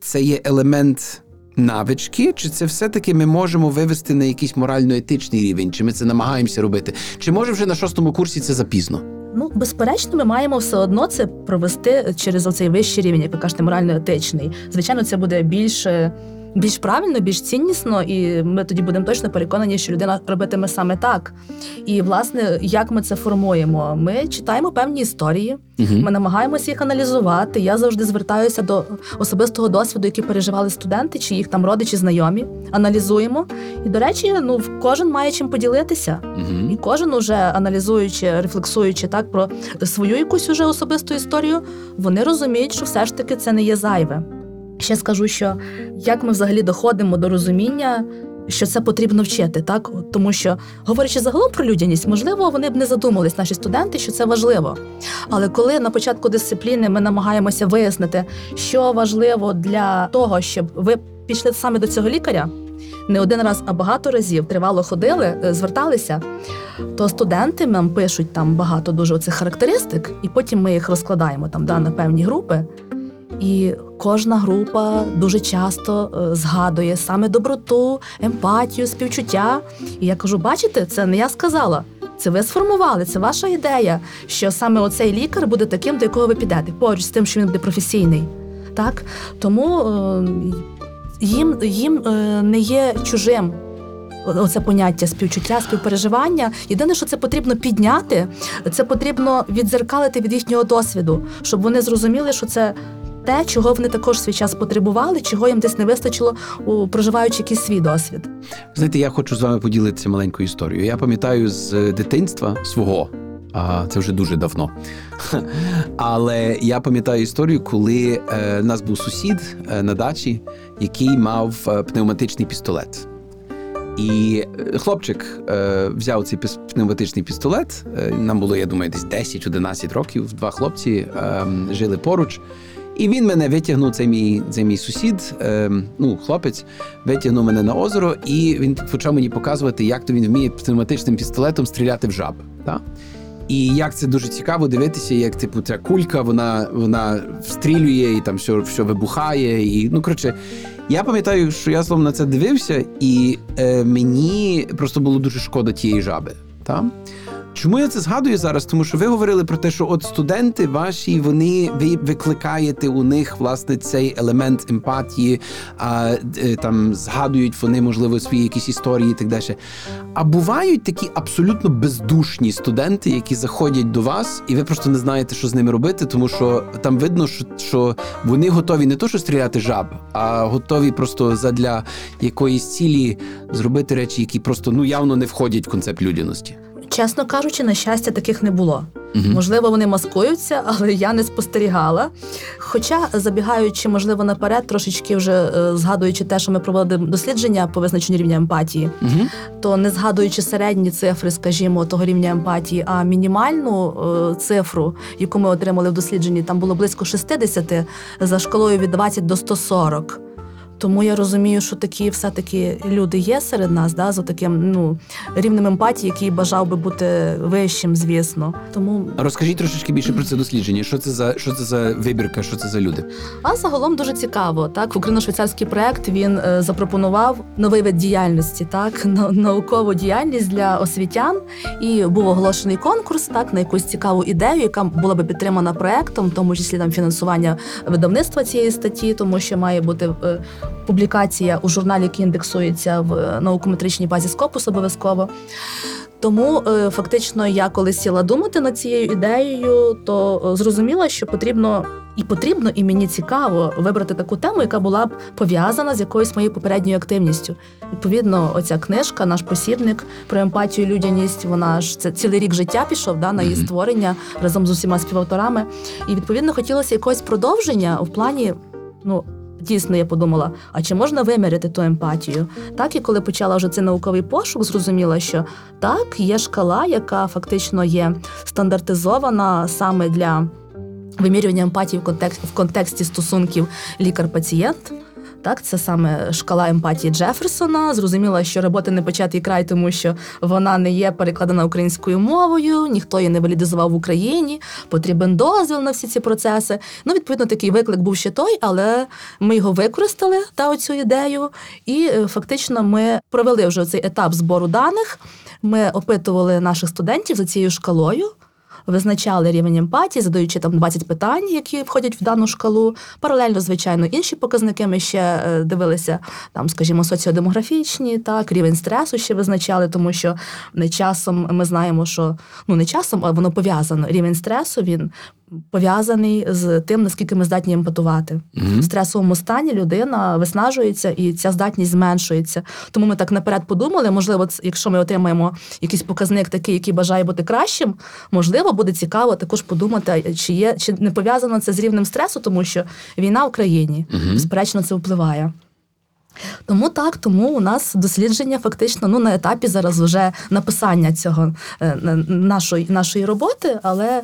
це є елемент навички, чи це все-таки ми можемо вивести на якийсь морально-етичний рівень, чи ми це намагаємося робити? Чи може вже на шостому курсі це запізно? Ну, безперечно, ми маємо все одно це провести через оцей вищий рівень, як ви кажете, морально-етичний. Звичайно, це буде більше більш правильно, більш ціннісно, і ми тоді будемо точно переконані, що людина робитиме саме так. І власне, як ми це формуємо? Ми читаємо певні історії, Угу. ми намагаємося їх аналізувати. Я завжди звертаюся до особистого досвіду, який переживали студенти, чи їх там родичі, знайомі. Аналізуємо. І до речі, ну кожен має чим поділитися. І Угу. кожен уже аналізуючи, рефлексуючи так про свою якусь уже особисту історію, вони розуміють, що все ж таки це не є зайве. Ще скажу, що як ми взагалі доходимо до розуміння, що це потрібно вчити, так тому що говорячи загалом про людяність, можливо, вони б не задумались, наші студенти, що це важливо. Але коли на початку дисципліни ми намагаємося вияснити, що важливо для того, щоб ви пішли саме до цього лікаря, не один раз, а багато разів тривало ходили, е, зверталися, то студенти нам пишуть там багато дуже оцих характеристик, і потім ми їх розкладаємо там да, на певні групи. І кожна група дуже часто е, згадує саме доброту, емпатію, співчуття. І я кажу: бачите, це не я сказала. Це ви сформували, це ваша ідея, що саме оцей лікар буде таким, до якого ви підете, поруч з тим, що він буде професійний. Так? Тому е, їм, їм е, не є чужим оце поняття співчуття, співпереживання. Єдине, що це потрібно підняти, це потрібно відзеркалити від їхнього досвіду, щоб вони зрозуміли, що це. Те, чого вони також свій час потребували, чого їм десь не вистачило, у проживаючи якийсь свій досвід. Знаєте, я хочу з вами поділитися маленькою історією. Я пам'ятаю з дитинства свого. А це вже дуже давно. Але я пам'ятаю історію, коли е, нас був сусід е, на дачі, який мав е, пневматичний пістолет. І хлопчик е, взяв цей пневматичний пістолет. Нам було, я думаю, десь 10-11 років. Два хлопці е, жили поруч. І він мене витягнув, цей мій, цей мій сусід, е, ну, хлопець, витягнув мене на озеро, і він почав мені показувати, як то він вміє пневматичним пістолетом стріляти в жаб. Та? І як це дуже цікаво дивитися, як типу ця кулька, вона, вона встрілює і там все, все вибухає. І, ну, коротше, я пам'ятаю, що я словом на це дивився, і е, мені просто було дуже шкода тієї жаби. Та? Чому я це згадую зараз? Тому що ви говорили про те, що от студенти ваші, вони ви викликаєте у них власне цей елемент емпатії, а е, там згадують вони, можливо, свої якісь історії і так далі. А бувають такі абсолютно бездушні студенти, які заходять до вас, і ви просто не знаєте, що з ними робити, тому що там видно, що, що вони готові не то, що стріляти жаб, а готові просто задля якоїсь цілі зробити речі, які просто ну явно не входять в концепт людяності. Чесно кажучи, на щастя, таких не було. Мгм. Можливо, вони маскуються, але я не спостерігала. Хоча, забігаючи, можливо, наперед, трошечки вже е, згадуючи те, що ми проводили дослідження по визначенню рівня емпатії, Угу. то не згадуючи середні цифри, скажімо, того рівня емпатії, а мінімальну е, цифру, яку ми отримали в дослідженні, там було близько 60 за шкалою від 20 до 140. Тому я розумію, що такі все-таки люди є серед нас, да, з таким ну, рівнем емпатії, який бажав би бути вищим, звісно. Тому Розкажіть трошечки більше про це дослідження. Що це за що це за вибірка? Що це за люди? А загалом дуже цікаво. Так, україно-швейцарський проект він е, запропонував новий вид діяльності, так на- наукову діяльність для освітян. І був оголошений конкурс так на якусь цікаву ідею, яка була би підтримана проектом, в тому числі там фінансування видавництва цієї статті, тому що має бути е, публікація у журналі, який індексується в е, наукометричній базі Скопус обов'язково. Тому е, фактично я коли сіла думати над цією ідеєю, то е, зрозуміла, що потрібно і потрібно, і мені цікаво вибрати таку тему, яка була б пов'язана з якоюсь моєю попередньою активністю. Відповідно, оця книжка, наш посібник про емпатію, і людяність. Вона ж це цілий рік життя пішов да, на її створення разом з усіма співавторами. І відповідно хотілося якогось продовження в плані. Ну, дійсно, я подумала, а чи можна виміряти ту емпатію? Так, і коли почала вже цей науковий пошук, зрозуміла, що так, є шкала, яка фактично є стандартизована саме для вимірювання емпатії в контексті, в контексті стосунків лікар-пацієнт. Так, це саме шкала емпатії Джеферсона. Зрозуміла, що робота не початий край, тому що вона не є перекладена українською мовою, ніхто її не валідизував в Україні. Потрібен дозвіл на всі ці процеси. Ну, відповідно, такий виклик був ще той, але ми його використали та оцю ідею, і е, фактично ми провели вже цей етап збору даних. Ми опитували наших студентів за цією шкалою визначали рівень емпатії, задаючи там 20 питань, які входять в дану шкалу. Паралельно, звичайно, інші показники ми ще е, дивилися, там, скажімо, соціодемографічні, так, рівень стресу ще визначали, тому що не часом ми знаємо, що ну не часом, а воно пов'язано. Рівень стресу він пов'язаний з тим, наскільки ми здатні емпатувати. Mm-hmm. В стресовому стані людина виснажується і ця здатність зменшується. Тому ми так наперед подумали, можливо, якщо ми отримаємо якийсь показник такий, який бажає бути кращим, можливо, буде цікаво також подумати, чи є чи не пов'язано це з рівнем стресу, тому що війна в країні, mm-hmm. безперечно, це впливає. Тому так, тому у нас дослідження фактично ну на етапі зараз вже написання цього е, нашої нашої роботи, але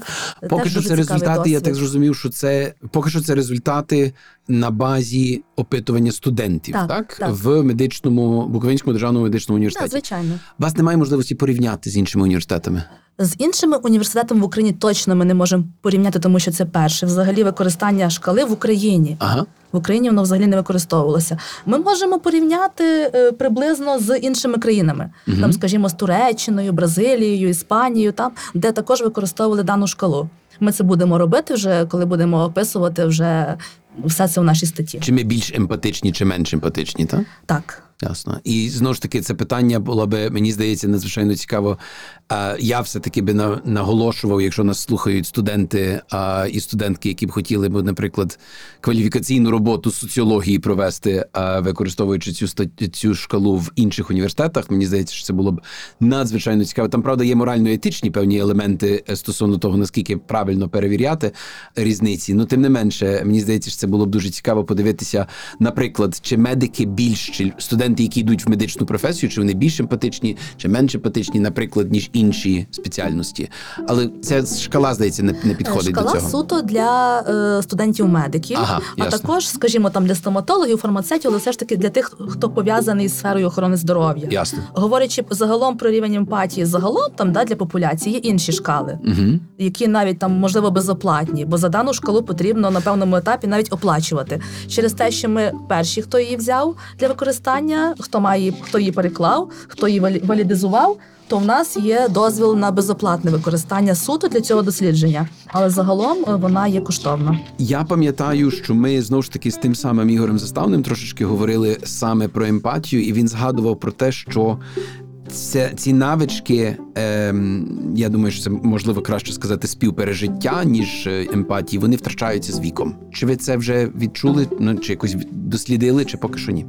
поки теж що дуже це результати. Досвід. Я так зрозумів, що це поки що це результати на базі опитування студентів, так, так? так. в медичному Буковинському державному медичному університеті. Так, Звичайно, У вас немає можливості порівняти з іншими університетами. З іншими університетами в Україні точно ми не можемо порівняти, тому що це перше взагалі використання шкали в Україні. Ага. В Україні воно взагалі не використовувалося. Ми можемо порівняти е, приблизно з іншими країнами, угу. там, скажімо, з Туреччиною, Бразилією, Іспанією, там де також використовували дану шкалу. Ми це будемо робити вже, коли будемо описувати вже все це в нашій статті. Чи ми більш емпатичні, чи менш емпатичні, так? Так. Ясно. І знову ж таки, це питання було би, мені здається, надзвичайно цікаво. Я все-таки би наголошував, якщо нас слухають студенти і студентки, які б хотіли б, наприклад, кваліфікаційну роботу соціології провести, використовуючи цю цю шкалу в інших університетах. Мені здається, що це було б надзвичайно цікаво. Там, правда, є морально-етичні певні елементи е, стосовно того, наскільки правильно перевіряти різниці. Ну, тим не менше, мені здається, що це було б дуже цікаво подивитися, наприклад, чи медики більш чи студенти, які йдуть в медичну професію, чи вони більш емпатичні, чи менш емпатичні, наприклад, ніж інші спеціальності. Але ця шкала здається не, не підходить шкала до цього. суто для е, студентів-медиків, ага, а також, скажімо, там для стоматологів, фармацевтів, але все ж таки для тих, хто пов'язаний з сферою охорони здоров'я. Ясно. Говорячи загалом про рівень емпатії, загалом там да для популяції є інші шкали, угу. які навіть там можливо безоплатні, бо за дану шкалу потрібно на певному етапі навіть оплачувати через те, що ми перші, хто її взяв для використання хто має хто її переклав, хто її валідизував, то в нас є дозвіл на безоплатне використання суду для цього дослідження. Але загалом е, вона є коштовна. Я пам'ятаю, що ми знову ж таки з тим самим Ігорем Заставним трошечки говорили саме про емпатію, і він згадував про те, що. Це ці навички, е, я думаю, що це можливо краще сказати співпережиття, ніж е, емпатії. Вони втрачаються з віком. Чи ви це вже відчули? Ну чи якось дослідили, чи поки що ні?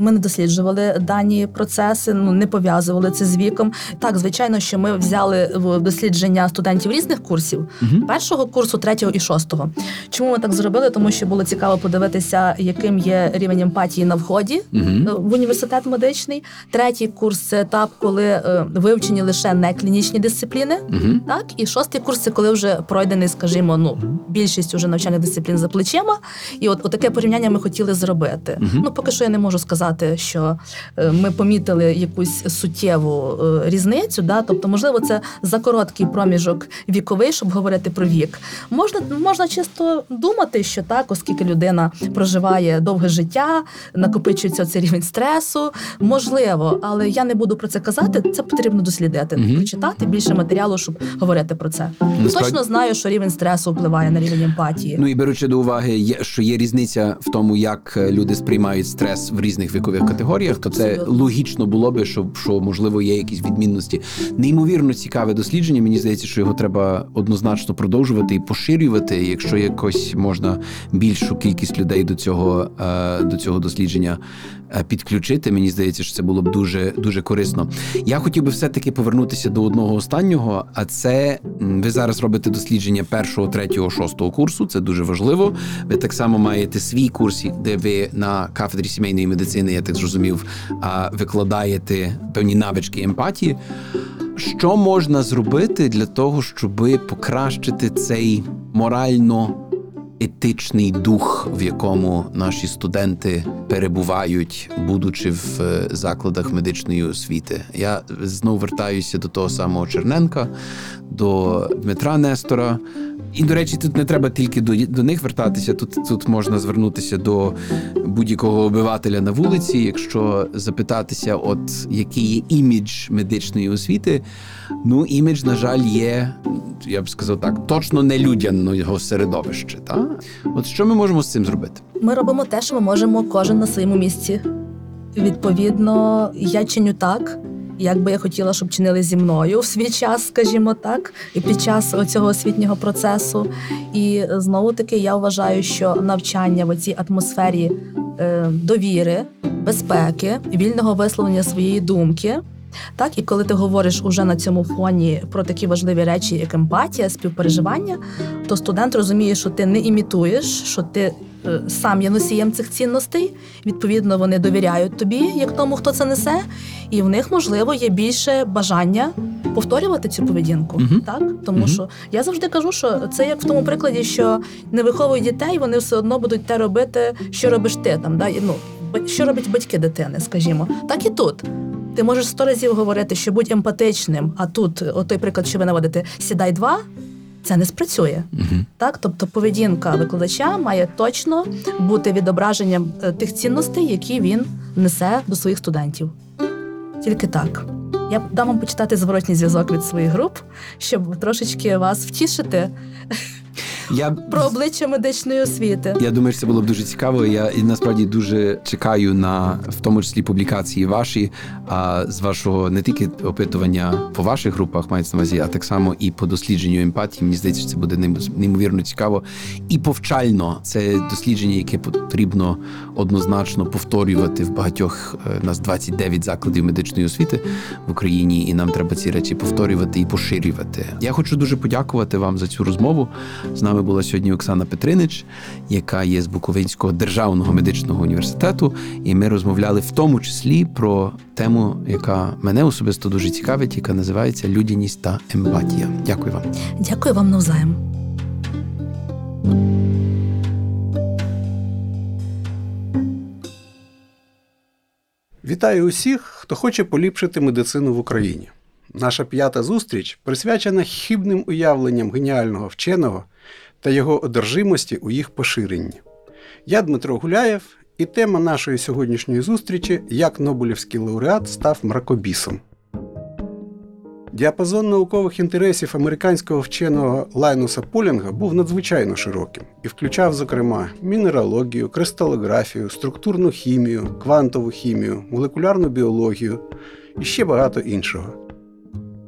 Ми не досліджували дані процеси, ну не пов'язували це з віком. Так, звичайно, що ми взяли в дослідження студентів різних курсів угу. першого курсу, третього і шостого. Чому ми так зробили? Тому що було цікаво подивитися, яким є рівень емпатії на вході угу. в університет медичний. Третій курс це етап, коли е, вивчені лише не клінічні дисципліни. Угу. Так, і шостий курс це коли вже пройдений, скажімо, ну більшість уже навчальних дисциплін за плечима. І от, от таке порівняння ми хотіли зробити. Ну поки що я не можу сказати, що е, ми помітили якусь суттєву е, різницю. Да? Тобто, можливо, це за короткий проміжок віковий, щоб говорити про вік. Можна можна чисто думати, що так, оскільки людина проживає довге життя, накопичується цей рівень стресу. Можливо, але я не буду про це казати. Це потрібно дослідити, mm прочитати більше матеріалу, щоб говорити про це. Насправді... Точно знаю, що рівень стресу впливає на рівень емпатії. Ну і беручи до уваги, що є різниця в тому, як е, люди сприймають стрес в різних вікових категоріях, то це логічно було би, що, що можливо є якісь відмінності. Неймовірно цікаве дослідження. Мені здається, що його треба однозначно продовжувати і поширювати, якщо якось можна більшу кількість людей до цього е, до цього дослідження е, підключити. Мені здається, що це було б дуже дуже корисно. Я хотів би все-таки повернутися до одного останнього. А це ви зараз робите дослідження першого, третього, шостого курсу. Це дуже важливо. Ви так само маєте свій курс, де ви на кафедрі сімейної медицини я так зрозумів, викладаєте певні навички емпатії. Що можна зробити для того, щоб покращити цей морально етичний дух, в якому наші студенти перебувають, будучи в е, закладах медичної освіти. Я знову вертаюся до того самого Черненка, до Дмитра Нестора. І, до речі, тут не треба тільки до до них вертатися. Тут тут можна звернутися до будь-якого обивателя на вулиці, якщо запитатися, от який є імідж медичної освіти. Ну, імідж, на жаль, є, я б сказав так, точно не людяного середовища. Та? От що ми можемо з цим зробити? Ми робимо те, що ми можемо кожен на своєму місці. Відповідно, я чиню так як би я хотіла, щоб чинили зі мною в свій час, скажімо так, і під час цього освітнього процесу. І знову таки я вважаю, що навчання в цій атмосфері е, довіри, безпеки, вільного висловлення своєї думки. Так, і коли ти говориш уже на цьому фоні про такі важливі речі, як емпатія, співпереживання, то студент розуміє, що ти не імітуєш, що ти сам є носієм цих цінностей. Відповідно, вони довіряють тобі, як тому, хто це несе, і в них можливо є більше бажання повторювати цю поведінку. Uh-huh. Так, тому uh-huh. що я завжди кажу, що це як в тому прикладі, що не виховують дітей, вони все одно будуть те робити, що робиш ти там. Да? Ну що роблять батьки дитини, скажімо, так і тут. Ти можеш сто разів говорити, що будь емпатичним, а тут, от той приклад, що ви наводите, сідай два це не спрацює. uh Так, тобто поведінка викладача має точно бути відображенням е, тих цінностей, які він несе до своїх студентів. Тільки так. Я дам вам почитати зворотній зв'язок від своїх груп, щоб трошечки вас втішити. Я про обличчя медичної освіти. Я думаю, що це було б дуже цікаво. Я і насправді дуже чекаю на в тому числі публікації ваші, а з вашого не тільки опитування по ваших групах мається на увазі, а так само і по дослідженню емпатії. Мені здається, що це буде неймовірно цікаво і повчально. Це дослідження, яке потрібно однозначно повторювати в багатьох е, нас 29 закладів медичної освіти в Україні, і нам треба ці речі повторювати і поширювати. Я хочу дуже подякувати вам за цю розмову. З нами була сьогодні Оксана Петринич, яка є з Буковинського державного медичного університету, і ми розмовляли в тому числі про тему, яка мене особисто дуже цікавить, яка називається людяність та емпатія. Дякую вам. Дякую вам навзаєм. Вітаю усіх, хто хоче поліпшити медицину в Україні. Наша п'ята зустріч присвячена хибним уявленням геніального вченого та його одержимості у їх поширенні. Я Дмитро Гуляєв, і тема нашої сьогоднішньої зустрічі як Нобелівський лауреат став мракобісом. Діапазон наукових інтересів американського вченого Лайнуса Полінга був надзвичайно широким і включав, зокрема, мінералогію, кристалографію, структурну хімію, квантову хімію, молекулярну біологію і ще багато іншого.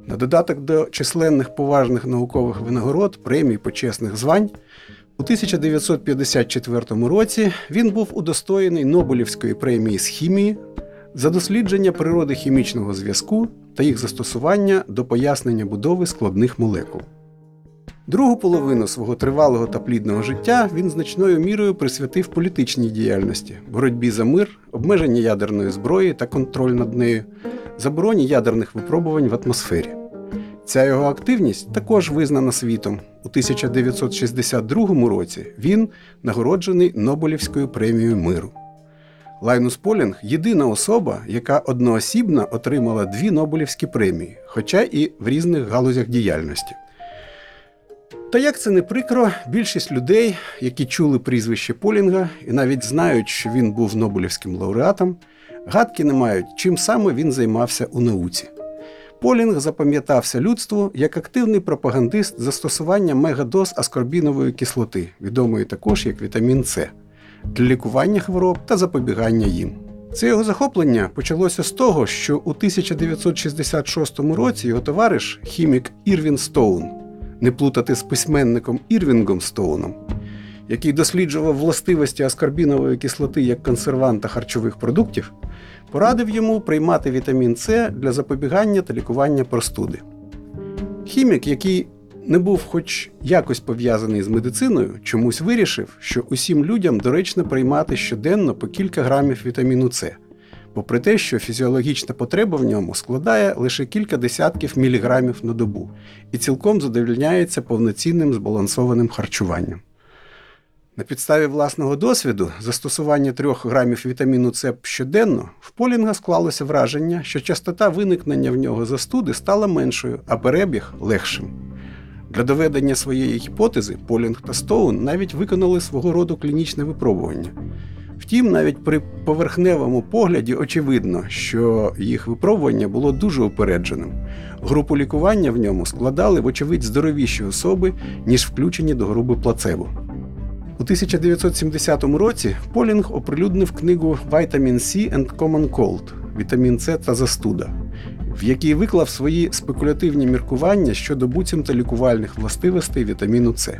На додаток до численних поважних наукових винагород, премій почесних звань, у 1954 році він був удостоєний Нобелівської премії з хімії за дослідження природи хімічного зв'язку та їх застосування до пояснення будови складних молекул. Другу половину свого тривалого та плідного життя він значною мірою присвятив політичній діяльності, боротьбі за мир, обмеження ядерної зброї та контроль над нею, забороні ядерних випробувань в атмосфері. Ця його активність також визнана світом. У 1962 році він нагороджений Нобелівською премією миру. Лайнус Полінг єдина особа, яка одноосібно отримала дві Нобелівські премії, хоча і в різних галузях діяльності. Та як це не прикро, більшість людей, які чули прізвище Полінга і навіть знають, що він був Нобелівським лауреатом, гадки не мають, чим саме він займався у науці. Полінг запам'ятався людству як активний пропагандист застосування мегадоз аскорбінової кислоти, відомої також як вітамін С, для лікування хвороб та запобігання їм. Це його захоплення почалося з того, що у 1966 році його товариш, хімік Ірвін Стоун, не плутати з письменником Ірвінгом Стоуном, який досліджував властивості аскорбінової кислоти як консерванта харчових продуктів, порадив йому приймати вітамін С для запобігання та лікування простуди. Хімік, який не був хоч якось пов'язаний з медициною, чомусь вирішив, що усім людям доречно приймати щоденно по кілька грамів вітаміну С, попри те, що фізіологічна потреба в ньому складає лише кілька десятків міліграмів на добу і цілком задовольняється повноцінним збалансованим харчуванням. На підставі власного досвіду застосування 3 грамів вітаміну С щоденно в Полінга склалося враження, що частота виникнення в нього застуди стала меншою, а перебіг легшим. Для доведення своєї гіпотези Полінг та Стоун навіть виконали свого роду клінічне випробування. Втім, навіть при поверхневому погляді очевидно, що їх випробування було дуже упередженим. Групу лікування в ньому складали, вочевидь, здоровіші особи, ніж включені до групи плацебо. У 1970 році Полінг оприлюднив книгу Vitamin C and Common Cold Вітамін С та застуда, в якій виклав свої спекулятивні міркування щодо буцімто лікувальних властивостей вітаміну С.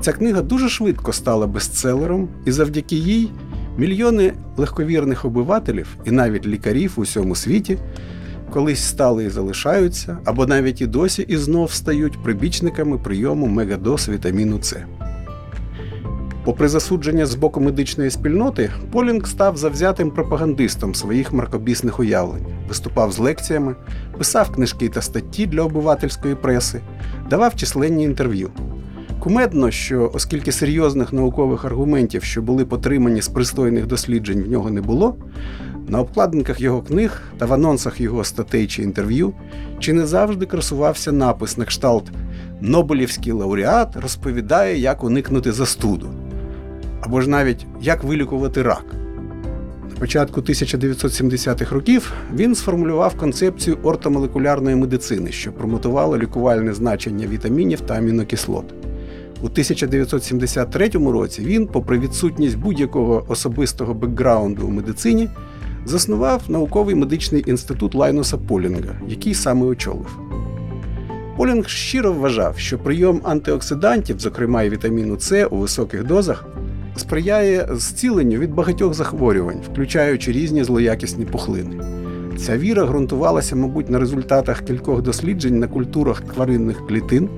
Ця книга дуже швидко стала бестселером, і завдяки їй мільйони легковірних обивателів і навіть лікарів у всьому світі колись стали і залишаються, або навіть і досі і знов стають прибічниками прийому мегадоз вітаміну С. Попри засудження з боку медичної спільноти, Полінг став завзятим пропагандистом своїх маркобісних уявлень, виступав з лекціями, писав книжки та статті для обивательської преси, давав численні інтерв'ю. Кумедно, що оскільки серйозних наукових аргументів, що були потримані з пристойних досліджень, в нього не було, на обкладинках його книг та в анонсах його статей чи інтерв'ю чи не завжди красувався напис на кшталт Нобелівський лауреат розповідає, як уникнути застуду, або ж навіть як вилікувати рак. На початку 1970-х років він сформулював концепцію ортомолекулярної медицини, що промотувала лікувальне значення вітамінів та амінокислот. У 1973 році він, попри відсутність будь-якого особистого бекграунду у медицині, заснував науковий медичний інститут Лайнуса Полінга, який саме очолив. Полінг щиро вважав, що прийом антиоксидантів, зокрема і вітаміну С у високих дозах, сприяє зціленню від багатьох захворювань, включаючи різні злоякісні пухлини. Ця віра ґрунтувалася, мабуть, на результатах кількох досліджень на культурах тваринних клітин,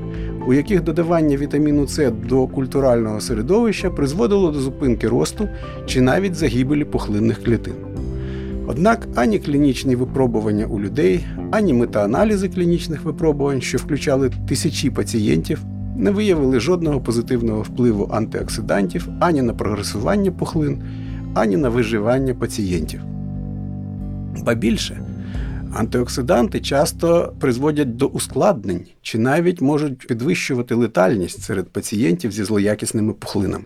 у яких додавання вітаміну С до культурального середовища призводило до зупинки росту чи навіть загибелі пухлинних клітин. Однак ані клінічні випробування у людей, ані метааналізи клінічних випробувань, що включали тисячі пацієнтів, не виявили жодного позитивного впливу антиоксидантів ані на прогресування пухлин, ані на виживання пацієнтів. Ба більше, антиоксиданти часто призводять до ускладнень чи навіть можуть підвищувати летальність серед пацієнтів зі злоякісними пухлинами.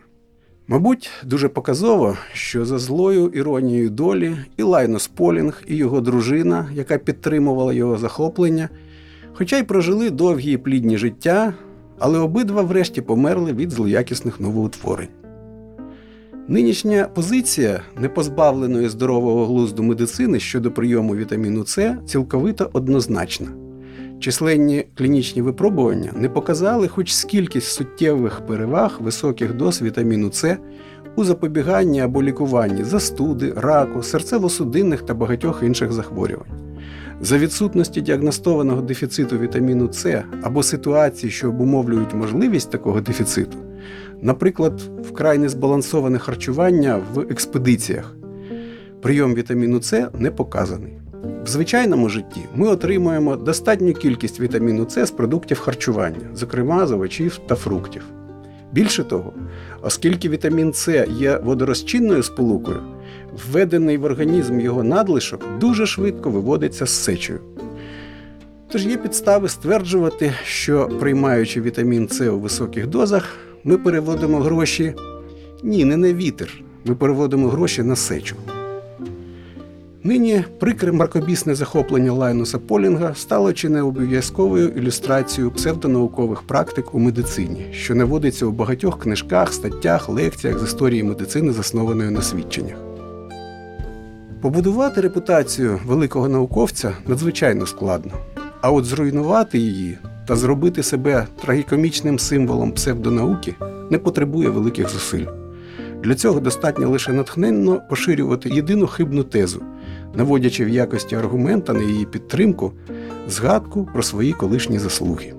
Мабуть, дуже показово, що за злою іронією долі і Лайнус Полінг, і його дружина, яка підтримувала його захоплення, хоча й прожили довгі і плідні життя, але обидва врешті померли від злоякісних новоутворень. Нинішня позиція непозбавленої здорового глузду медицини щодо прийому вітаміну С цілковито однозначна. Численні клінічні випробування не показали хоч скількись суттєвих переваг високих доз вітаміну С у запобіганні або лікуванні застуди, раку, серцево-судинних та багатьох інших захворювань. За відсутності діагностованого дефіциту вітаміну С або ситуацій, що обумовлюють можливість такого дефіциту, наприклад, вкрай незбалансоване харчування в експедиціях, прийом вітаміну С не показаний. В звичайному житті ми отримуємо достатню кількість вітаміну С з продуктів харчування, зокрема з овочів та фруктів. Більше того, оскільки вітамін С є водорозчинною сполукою, введений в організм його надлишок дуже швидко виводиться з сечею. Тож є підстави стверджувати, що приймаючи вітамін С у високих дозах, ми переводимо гроші ні, не на вітер, ми переводимо гроші на сечу. Нині прикре маркобісне захоплення Лайнуса Полінга стало чи не обов'язковою ілюстрацією псевдонаукових практик у медицині, що наводиться у багатьох книжках, статтях, лекціях з історії медицини, заснованої на свідченнях. Побудувати репутацію великого науковця надзвичайно складно, а от зруйнувати її та зробити себе трагікомічним символом псевдонауки не потребує великих зусиль. Для цього достатньо лише натхненно поширювати єдину хибну тезу, наводячи в якості аргумента на її підтримку згадку про свої колишні заслуги.